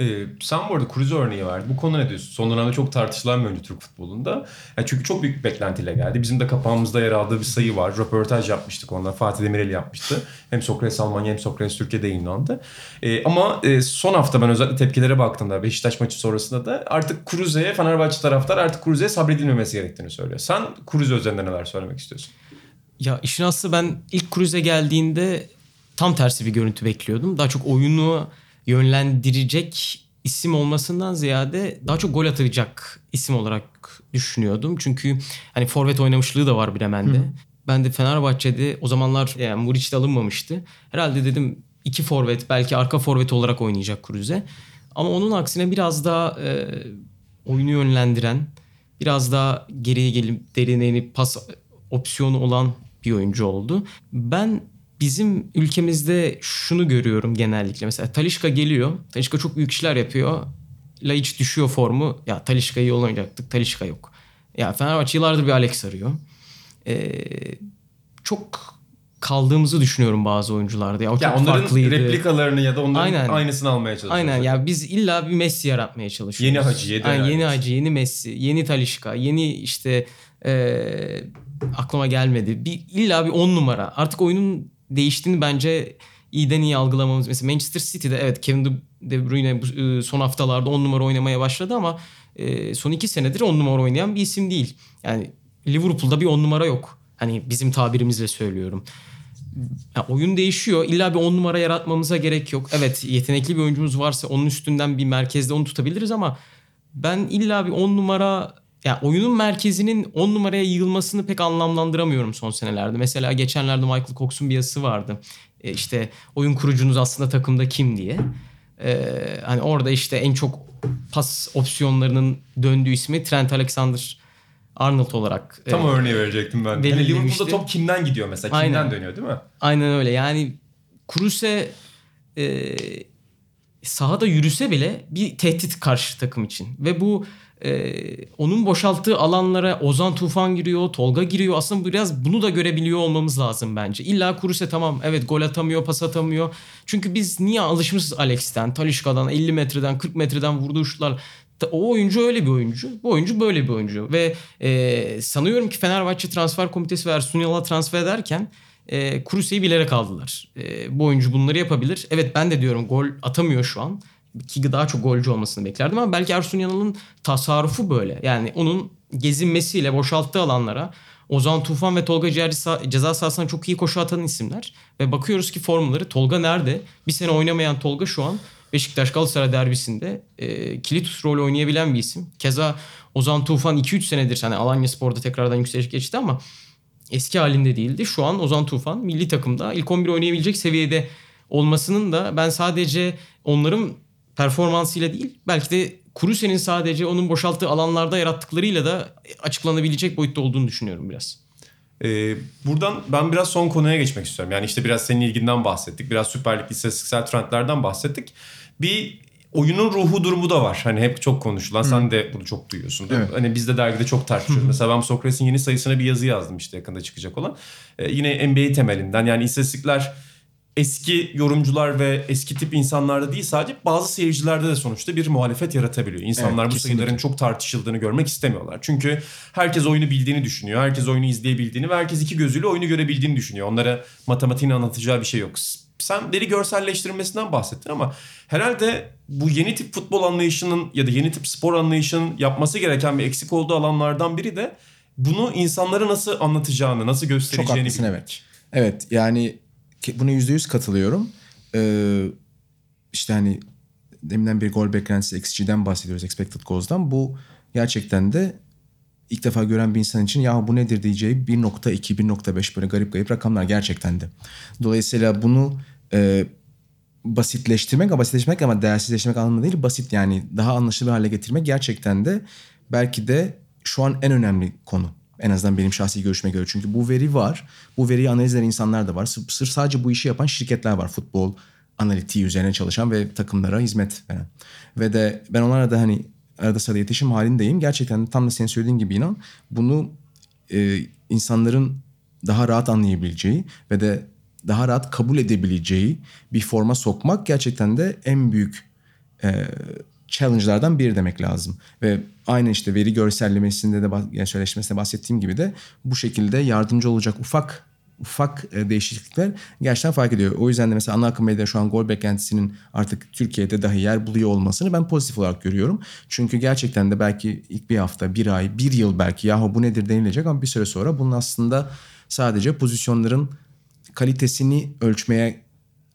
Ee, sen bu arada Cruz örneği verdi. Bu konu ne diyorsun? Son dönemde çok tartışılan bir oyuncu Türk futbolunda. Yani çünkü çok büyük beklentiyle geldi. Bizim de kapağımızda yer aldığı bir sayı var. Röportaj yapmıştık onunla. Fatih Demirel yapmıştı. Hem Sokrates Almanya hem Sokrates Türkiye'de yayınlandı. Ee, ama e, son hafta ben özellikle tepkilere baktığımda Beşiktaş maçı sonrasında da artık Cruz'e Fenerbahçe taraftar artık Cruz'e sabredilmemesi gerektiğini söylüyor. Sen Cruz üzerinde neler söylemek istiyorsun? Ya işin aslı ben ilk Cruz'e geldiğinde tam tersi bir görüntü bekliyordum. Daha çok oyunu yönlendirecek isim olmasından ziyade daha çok gol atacak isim olarak düşünüyordum. Çünkü hani forvet oynamışlığı da var Bremen'de. Hı. Ben de Fenerbahçe'de o zamanlar yani Muriç de alınmamıştı. Herhalde dedim iki forvet belki arka forvet olarak oynayacak Kruse. Ama onun aksine biraz daha e, oyunu yönlendiren, biraz daha geriye gelip derine pas opsiyonu olan bir oyuncu oldu. Ben bizim ülkemizde şunu görüyorum genellikle. Mesela Talişka geliyor. Talişka çok büyük işler yapıyor. Laiç düşüyor formu. Ya Talişka'yı oynayacaktık. Talişka yok. Ya Fenerbahçe yıllardır bir Alex arıyor. Ee, çok kaldığımızı düşünüyorum bazı oyuncularda. Ya o Ya çok onların farklıydı. replikalarını ya da onların Aynen. aynısını almaya çalışıyoruz. Aynen ya biz illa bir Messi yaratmaya çalışıyoruz. Yeni Hacı, yeni Aynen, yeni Hacı. Yeni Messi, yeni Talişka, yeni işte eee, aklıma gelmedi. Bir illa bir 10 numara. Artık oyunun değiştiğini bence iyiden iyi algılamamız. Mesela Manchester City'de evet Kevin De- Bruyne e, son haftalarda 10 numara oynamaya başladı ama e, son 2 senedir 10 numara oynayan bir isim değil. Yani Liverpool'da bir 10 numara yok. Hani bizim tabirimizle söylüyorum. Ya oyun değişiyor. İlla bir 10 numara yaratmamıza gerek yok. Evet yetenekli bir oyuncumuz varsa onun üstünden bir merkezde onu tutabiliriz ama ben illa bir 10 numara ya oyunun merkezinin 10 numaraya yığılmasını pek anlamlandıramıyorum son senelerde. Mesela geçenlerde Michael Cox'un bir yazısı vardı. E işte oyun kurucunuz aslında takımda kim diye. E, hani orada işte en çok pas opsiyonlarının döndüğü ismi Trent Alexander Arnold olarak. Tam e, örneği verecektim ben. Yani belirlemişti. Liverpool'da top kimden gidiyor mesela? Kimden Aynen. dönüyor değil mi? Aynen öyle. Yani Kruse e, sahada yürüse bile bir tehdit karşı takım için. Ve bu e, onun boşalttığı alanlara Ozan Tufan giriyor, Tolga giriyor. Aslında biraz bunu da görebiliyor olmamız lazım bence. İlla Kruse tamam evet gol atamıyor, pas atamıyor. Çünkü biz niye alışmışız Alex'ten, Talişka'dan, 50 metreden, 40 metreden vurduğu şutlar. O oyuncu öyle bir oyuncu. Bu oyuncu böyle bir oyuncu. Ve e, sanıyorum ki Fenerbahçe Transfer Komitesi ve Ersun Yanal'a transfer ederken e, Kruse'yi bilerek aldılar. E, bu oyuncu bunları yapabilir. Evet ben de diyorum gol atamıyor şu an. Ki daha çok golcü olmasını beklerdim ama belki Ersun Yanal'ın tasarrufu böyle. Yani onun gezinmesiyle boşalttığı alanlara Ozan Tufan ve Tolga Ciğerci ceza sahasına çok iyi koşu atan isimler. Ve bakıyoruz ki formları Tolga nerede? Bir sene oynamayan Tolga şu an Beşiktaş Galatasaray derbisinde e, kilit rol oynayabilen bir isim. Keza Ozan Tufan 2-3 senedir hani Alanya Spor'da tekrardan yükseliş geçti ama eski halinde değildi. Şu an Ozan Tufan milli takımda ilk 11 oynayabilecek seviyede olmasının da ben sadece onların performansıyla değil belki de Kuruse'nin sadece onun boşalttığı alanlarda yarattıklarıyla da açıklanabilecek boyutta olduğunu düşünüyorum biraz. Ee, buradan ben biraz son konuya geçmek istiyorum. Yani işte biraz senin ilginden bahsettik. Biraz Süper Lig istatistiksel trendlerden bahsettik. Bir oyunun ruhu durumu da var. Hani hep çok konuşulan. Sen de bunu çok duyuyorsun. değil mi? Evet. Hani biz de dergide çok tartışıyoruz. Mesela ben Sokrates'in yeni sayısına bir yazı yazdım işte yakında çıkacak olan. Ee, yine NBA temelinden yani istatistikler eski yorumcular ve eski tip insanlarda değil sadece bazı seyircilerde de sonuçta bir muhalefet yaratabiliyor. İnsanlar Evet, bu kesinlikle. sayıların çok tartışıldığını görmek istemiyorlar. Çünkü herkes oyunu bildiğini düşünüyor. Herkes oyunu izleyebildiğini ve herkes iki gözüyle oyunu görebildiğini düşünüyor. Onlara matematiğin anlatacağı bir şey yok. Sen veri görselleştirilmesinden bahsettin ama herhalde bu yeni tip futbol anlayışının ya da yeni tip spor anlayışının yapması gereken bir eksik olduğu alanlardan biri de bunu insanlara nasıl anlatacağını, nasıl Çok göstereceğini haklısın bilmek. evet. Evet yani buna yüzde yüz katılıyorum. Ee, işte hani deminden bir gol beklentisi XG'den bahsediyoruz. Expected goals'dan. Bu gerçekten de ilk defa gören bir insan için ya bu nedir diyeceği 1.2, 1.5 böyle garip garip rakamlar gerçekten de. Dolayısıyla bunu e, basitleştirmek, basitleştirmek ama değersizleştirmek anlamında değil basit yani daha anlaşılır hale getirmek gerçekten de belki de şu an en önemli konu. En azından benim şahsi görüşüme göre. Çünkü bu veri var. Bu veriyi analiz eden insanlar da var. Sırf sadece bu işi yapan şirketler var. Futbol analitiği üzerine çalışan ve takımlara hizmet veren. Ve de ben onlara da hani arada sırada iletişim halindeyim. Gerçekten tam da senin söylediğin gibi inan bunu e, insanların daha rahat anlayabileceği ve de daha rahat kabul edebileceği bir forma sokmak gerçekten de en büyük e, challenge'lardan biri demek lazım. Ve aynı işte veri görsellemesinde de yani söyleşmesinde bahsettiğim gibi de bu şekilde yardımcı olacak ufak ufak e, değişiklikler gerçekten fark ediyor. O yüzden de mesela ana akım medyada şu an gol beklentisinin artık Türkiye'de dahi yer buluyor olmasını ben pozitif olarak görüyorum. Çünkü gerçekten de belki ilk bir hafta, bir ay, bir yıl belki yahu bu nedir denilecek ama bir süre sonra bunun aslında sadece pozisyonların kalitesini ölçmeye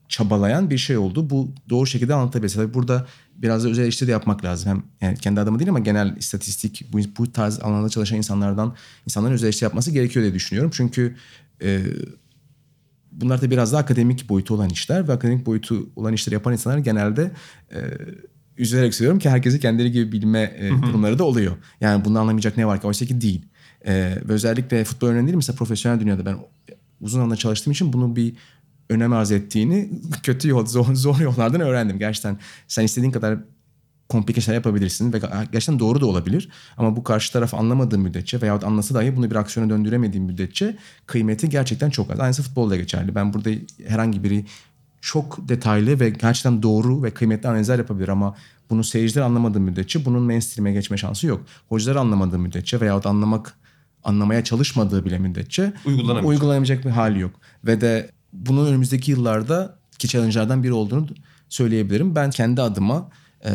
çabalayan bir şey oldu. Bu doğru şekilde anlatabiliriz. Tabii burada biraz da özel eleştiri de yapmak lazım. Hem yani kendi adamı değil ama genel istatistik bu, bu tarz alanlarda çalışan insanlardan insanların özel eleştiri yapması gerekiyor diye düşünüyorum. Çünkü e, bunlar da biraz daha akademik boyutu olan işler ve akademik boyutu olan işleri yapan insanlar genelde e, üzülerek söylüyorum ki herkesi kendileri gibi bilme e, durumları da oluyor. Yani bunu anlamayacak ne var ki? Oysa ki değil. E, ve özellikle futbol örneği değil mesela profesyonel dünyada ben uzun anda çalıştığım için bunu bir önem arz ettiğini kötü yol, zor, zor yollardan öğrendim. Gerçekten sen istediğin kadar komplike şeyler yapabilirsin ve gerçekten doğru da olabilir. Ama bu karşı taraf anlamadığı müddetçe veyahut anlasa dahi bunu bir aksiyona döndüremediği müddetçe kıymeti gerçekten çok az. Aynısı futbolda geçerli. Ben burada herhangi biri çok detaylı ve gerçekten doğru ve kıymetli analizler yapabilir ama bunu seyirciler anlamadığı müddetçe bunun mainstream'e geçme şansı yok. Hocalar anlamadığı müddetçe veyahut anlamak anlamaya çalışmadığı bile müddetçe Uygulanamayacak. uygulanamayacak bir hali yok. Ve de bunun önümüzdeki yıllarda ki challenge'lardan biri olduğunu söyleyebilirim. Ben kendi adıma e,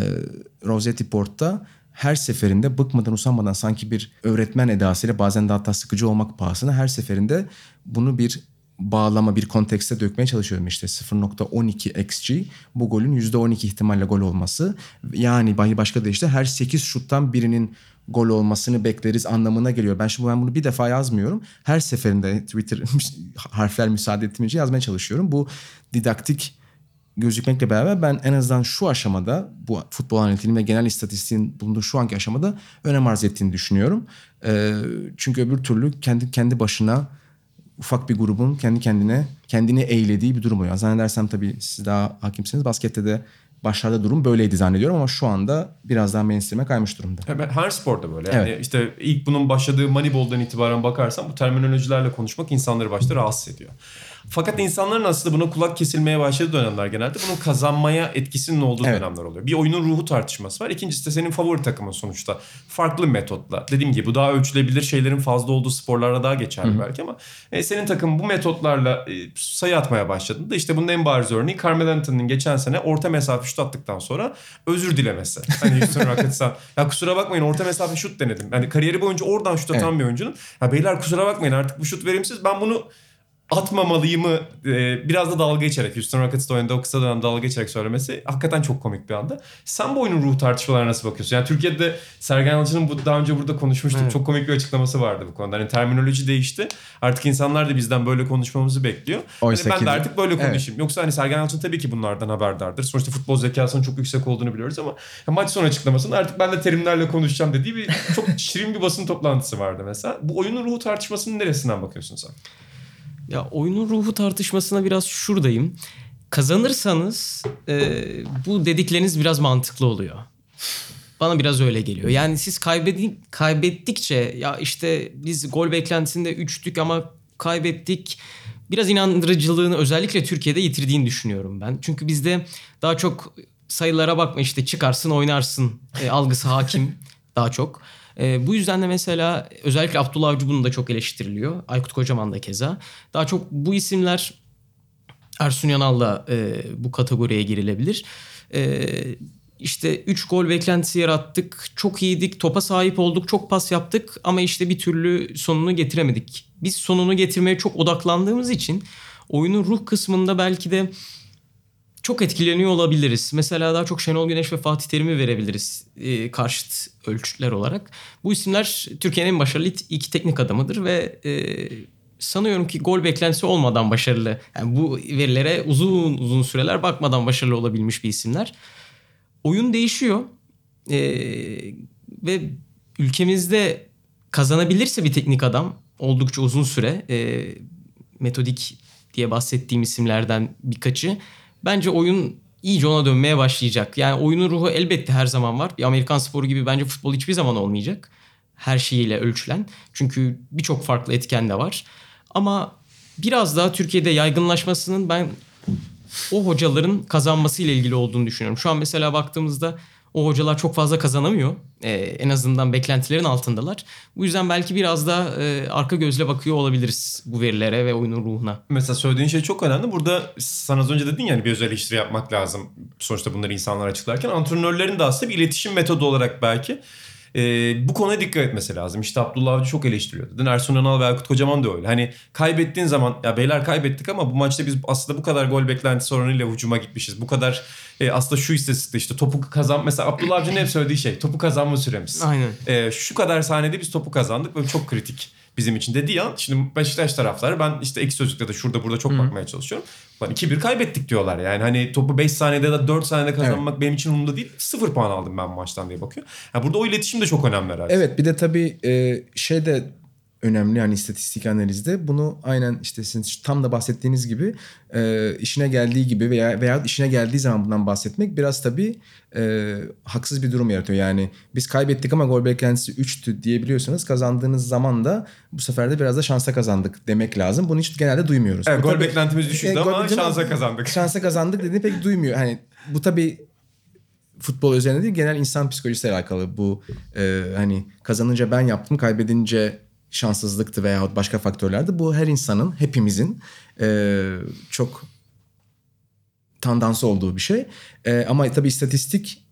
Rossetti Port'ta her seferinde bıkmadan usanmadan sanki bir öğretmen edasıyla bazen de hatta sıkıcı olmak pahasına her seferinde bunu bir bağlama bir kontekste dökmeye çalışıyorum işte 0.12 xg bu golün %12 ihtimalle gol olması yani başka da işte her 8 şuttan birinin gol olmasını bekleriz anlamına geliyor. Ben şimdi ben bunu bir defa yazmıyorum. Her seferinde Twitter harfler müsaade ettiğince yazmaya çalışıyorum. Bu didaktik gözükmekle beraber ben en azından şu aşamada bu futbol analitiğinin ve genel istatistiğin bulunduğu şu anki aşamada önem arz ettiğini düşünüyorum. Ee, çünkü öbür türlü kendi kendi başına ufak bir grubun kendi kendine kendini eğlediği bir durum oluyor. Zannedersem tabii siz daha hakimsiniz. Baskette de başlarda durum böyleydi zannediyorum ama şu anda biraz daha mainstream'e kaymış durumda. Her sporda böyle. Yani Evet. işte ilk bunun başladığı Moneyball'dan itibaren bakarsan bu terminolojilerle konuşmak insanları başta rahatsız ediyor. Fakat insanların aslında buna kulak kesilmeye başladığı dönemler genelde bunun kazanmaya etkisinin olduğu Evet. dönemler oluyor. Bir oyunun ruhu tartışması var. İkincisi de senin favori takımın sonuçta. Farklı metotla. Dediğim gibi bu daha ölçülebilir şeylerin fazla olduğu sporlarda daha geçerli belki ama e, senin takım bu metotlarla e, sayı atmaya başladığında işte bunun en bariz örneği Carmelo Anthony'nin geçen sene orta mesafe şut attıktan sonra özür dilemesi. Hani Houston Rockets'tan ya kusura bakmayın orta mesafe şut denedim. Yani kariyeri boyunca oradan şut atan bir oyuncunun ya beyler kusura bakmayın artık bu şut verimsiz ben bunu atmamalıyımı e, biraz da dalga geçerek Houston Rockets'ta oynadığı o kısa dönem dalga geçerek söylemesi hakikaten çok komik bir anda. Sen bu oyunun ruh tartışmalarına nasıl bakıyorsun? Yani Türkiye'de Sergen Yalçın'ın bu daha önce burada konuşmuştuk. Evet. Çok komik bir açıklaması vardı bu konuda. Hani terminoloji değişti. Artık insanlar da bizden böyle konuşmamızı bekliyor. Oysa hani ben ki- de artık böyle Evet. konuşayım. Yoksa hani Sergen Yalçın tabii ki bunlardan haberdardır. Sonuçta futbol zekasının çok yüksek olduğunu biliyoruz ama maç sonu açıklamasında artık ben de terimlerle konuşacağım dediği bir çok şirin bir basın toplantısı vardı mesela. Bu oyunun ruhu tartışmasının neresinden bakıyorsun sen? Ya oyunun ruhu tartışmasına biraz şuradayım. Kazanırsanız e, bu dedikleriniz biraz mantıklı oluyor. Bana biraz öyle geliyor. Yani siz kaybedi kaybettikçe ya işte biz gol beklentisinde üçtük ama kaybettik. Biraz inandırıcılığını özellikle Türkiye'de yitirdiğini düşünüyorum ben. Çünkü bizde daha çok sayılara bakma işte çıkarsın oynarsın e, algısı hakim daha çok. E, bu yüzden de mesela özellikle Abdullah Avcı bunun da çok eleştiriliyor. Aykut Kocaman da keza. Daha çok bu isimler Ersun Yanal da e, bu kategoriye girilebilir. E, işte 3 gol beklentisi yarattık. Çok iyiydik. Topa sahip olduk. Çok pas yaptık. Ama işte bir türlü sonunu getiremedik. Biz sonunu getirmeye çok odaklandığımız için oyunun ruh kısmında belki de çok etkileniyor olabiliriz. Mesela daha çok Şenol Güneş ve Fatih Terim'i verebiliriz e, karşıt ölçütler olarak. Bu isimler Türkiye'nin en başarılı iki teknik adamıdır ve e, sanıyorum ki gol beklentisi olmadan başarılı. Yani bu verilere uzun uzun süreler bakmadan başarılı olabilmiş bir isimler. Oyun değişiyor E, ve ülkemizde kazanabilirse bir teknik adam oldukça uzun süre e, metodik diye bahsettiğim isimlerden birkaçı bence oyun iyice ona dönmeye başlayacak. Yani oyunun ruhu elbette her zaman var. Bir Amerikan sporu gibi bence futbol hiçbir zaman olmayacak. Her şeyiyle ölçülen. Çünkü birçok farklı etken de var. Ama biraz daha Türkiye'de yaygınlaşmasının ben o hocaların kazanmasıyla ilgili olduğunu düşünüyorum. Şu an mesela baktığımızda o hocalar çok fazla kazanamıyor. Ee, en azından beklentilerin altındalar. Bu yüzden belki biraz da e, arka gözle bakıyor olabiliriz bu verilere ve oyunun ruhuna. Mesela söylediğin şey çok önemli. Burada sen az önce dedin yani bir özel eleştiri yapmak lazım. Sonuçta bunları insanlar açıklarken. Antrenörlerin de aslında bir iletişim metodu olarak belki e, bu konuya dikkat etmesi lazım. İşte Abdullah Avcı çok eleştiriyordu. Dedin Ersun Yanal ve Aykut Kocaman da öyle. Hani kaybettiğin zaman ya beyler kaybettik ama bu maçta biz aslında bu kadar gol beklentisi oranıyla hücuma gitmişiz. Bu kadar e, aslında şu istatistikte işte topu kazan mesela Abdullah Avcı'nın hep söylediği şey topu kazanma süremiz. Aynen. E, şu kadar saniyede biz topu kazandık ve çok kritik bizim için dediği an şimdi Beşiktaş tarafları ben işte ek sözlükte de şurada burada çok bakmaya çalışıyorum. Lan 2-1 kaybettik diyorlar yani hani topu 5 saniyede da 4 saniyede kazanmak benim için umurumda değil. 0 puan aldım ben maçtan diye bakıyor. Yani burada o iletişim de çok önemli herhalde. Evet bir de tabii e, şey de önemli yani istatistik analizde. Bunu aynen işte sizin tam da bahsettiğiniz gibi e, işine geldiği gibi veya veya işine geldiği zaman bundan bahsetmek biraz tabii e, haksız bir durum yaratıyor. Yani biz kaybettik ama gol beklentisi 3'tü diyebiliyorsanız kazandığınız zaman da bu sefer de biraz da şansa kazandık demek lazım. Bunu hiç genelde duymuyoruz. Evet, Bu gol tabii- beklentimiz düşüktü E, ama şansa kazandık. Şansa kazandık dediğini pek duymuyor. Hani bu tabii futbol üzerine değil genel insan psikolojisiyle alakalı bu e, hani kazanınca ben yaptım kaybedince şanssızlıktı veyahut başka faktörlerdi. Bu her insanın hepimizin e, çok tandansı olduğu bir şey. E, ama tabii istatistik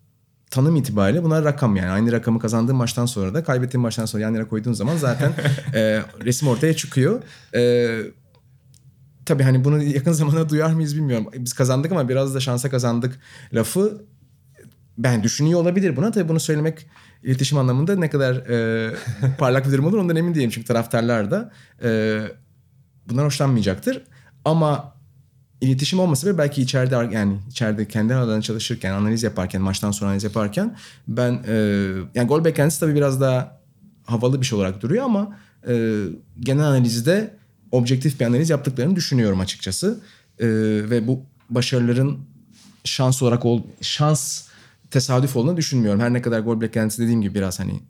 tanım itibariyle bunlar rakam yani. Aynı rakamı kazandığın maçtan sonra da kaybettiğin maçtan sonra yan yana koyduğun zaman zaten e, resim ortaya çıkıyor. E, tabii hani bunu yakın zamanda duyar mıyız bilmiyorum. Biz kazandık ama biraz da şansa kazandık lafı ben düşünüyor olabilir buna. Tabii bunu söylemek iletişim anlamında ne kadar e, parlak bir durum olur ondan emin değilim. Çünkü taraftarlar da e, bundan hoşlanmayacaktır. Ama iletişim olmasa bile belki içeride yani içeride kendi aralarında çalışırken, analiz yaparken, maçtan sonra analiz yaparken ben e, yani gol beklentisi tabii biraz daha havalı bir şey olarak duruyor ama e, genel analizde objektif bir analiz yaptıklarını düşünüyorum açıkçası. E, ve bu başarıların şans olarak ol, şans tesadüf olduğunu düşünmüyorum. Her ne kadar gol beklentisi dediğim gibi biraz hani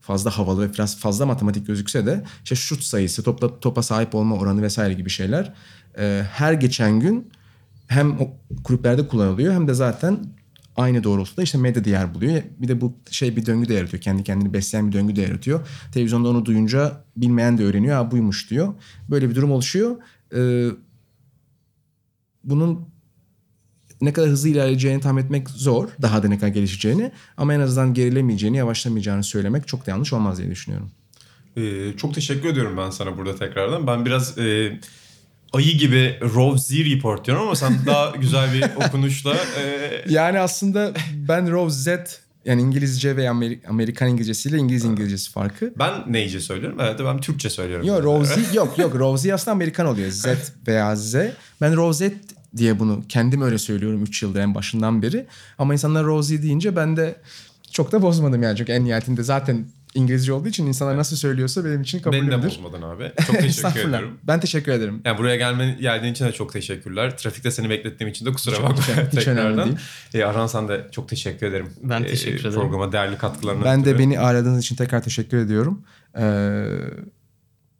fazla havalı ve biraz fazla matematik gözükse de işte şut sayısı, topla, topa sahip olma oranı vesaire gibi şeyler e, her geçen gün hem kulüplerde kullanılıyor hem de zaten aynı doğrultuda işte medyada yer buluyor. Bir de bu şey bir döngü de yaratıyor. Kendi kendini besleyen bir döngü de yaratıyor. Televizyonda onu duyunca bilmeyen de öğreniyor. Ha buymuş diyor. Böyle bir durum oluşuyor. Ee, bunun ne kadar hızlı ilerleyeceğini tahmin etmek zor. Daha da ne kadar gelişeceğini. Ama en azından gerilemeyeceğini, yavaşlamayacağını söylemek çok da yanlış olmaz diye düşünüyorum. Ee, çok teşekkür ediyorum ben sana burada tekrardan. Ben biraz e, ayı gibi Rove Z report diyorum ama sen daha güzel bir okunuşla e, Yani aslında ben Rove Z yani İngilizce ve Ameri- Amerikan İngilizcesiyle İngiliz İngilizcesi farkı. ben neyce söylüyorum? Evet ben Türkçe söylüyorum. Yok Rosie yok yok Rosie aslında Amerikan oluyor. Z veya Z. Ben Rosette diye bunu kendim öyle söylüyorum 3 yıldır en başından beri. Ama insanlar Rosie deyince ben de çok da bozmadım yani. Çünkü en nihayetinde zaten İngilizce olduğu için insanlar nasıl söylüyorsa benim için Beni de bozmadın abi. Çok teşekkür ediyorum. Ben teşekkür ederim. Yani buraya gelmen, geldiğin için de çok teşekkürler. Trafikte seni beklettiğim için de kusura bakma hiç- hiç önemli tekrardan. değil. E, Arhan sen de çok teşekkür ederim. Ben E, teşekkür ederim. Programa değerli katkılarına Ben de ötürü. beni ağırladığınız için tekrar teşekkür ediyorum. Ee,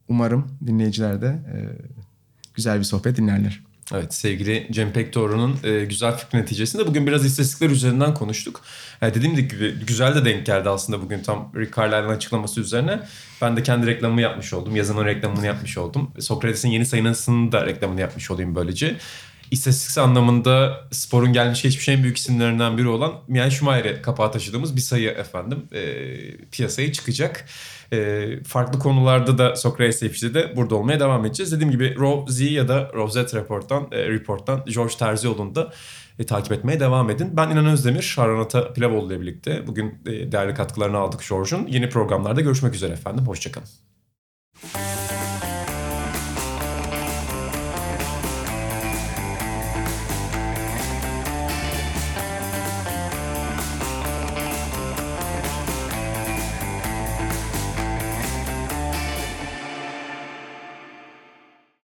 umarım dinleyiciler de e, güzel bir sohbet dinlerler. Evet sevgili Cem Pektoğru'nun e, güzel fikri neticesinde bugün biraz istatistikler üzerinden konuştuk. E, dediğim gibi güzel de denk geldi aslında bugün tam Rick Carlisle'ın açıklaması üzerine. Ben de kendi reklamımı yapmış oldum. Yazının reklamını yapmış oldum. Sokrates'in yeni sayısının da reklamını yapmış olayım böylece. İstatistiksel anlamında sporun gelmiş geçmiş en büyük isimlerinden biri olan Mian Schumacher'e kapağı taşıdığımız bir sayı efendim e, piyasaya çıkacak. E, farklı konularda da Sokrates FC'de de burada olmaya devam edeceğiz. Dediğim gibi Rove Z ya da Rosette Report'tan, e, Report'tan George Terzioğlu'nu da e, takip etmeye devam edin. Ben İnan Özdemir, Harranata Pilavoğlu ile birlikte bugün e, değerli katkılarını aldık George'un. Yeni programlarda görüşmek üzere efendim. Hoşçakalın.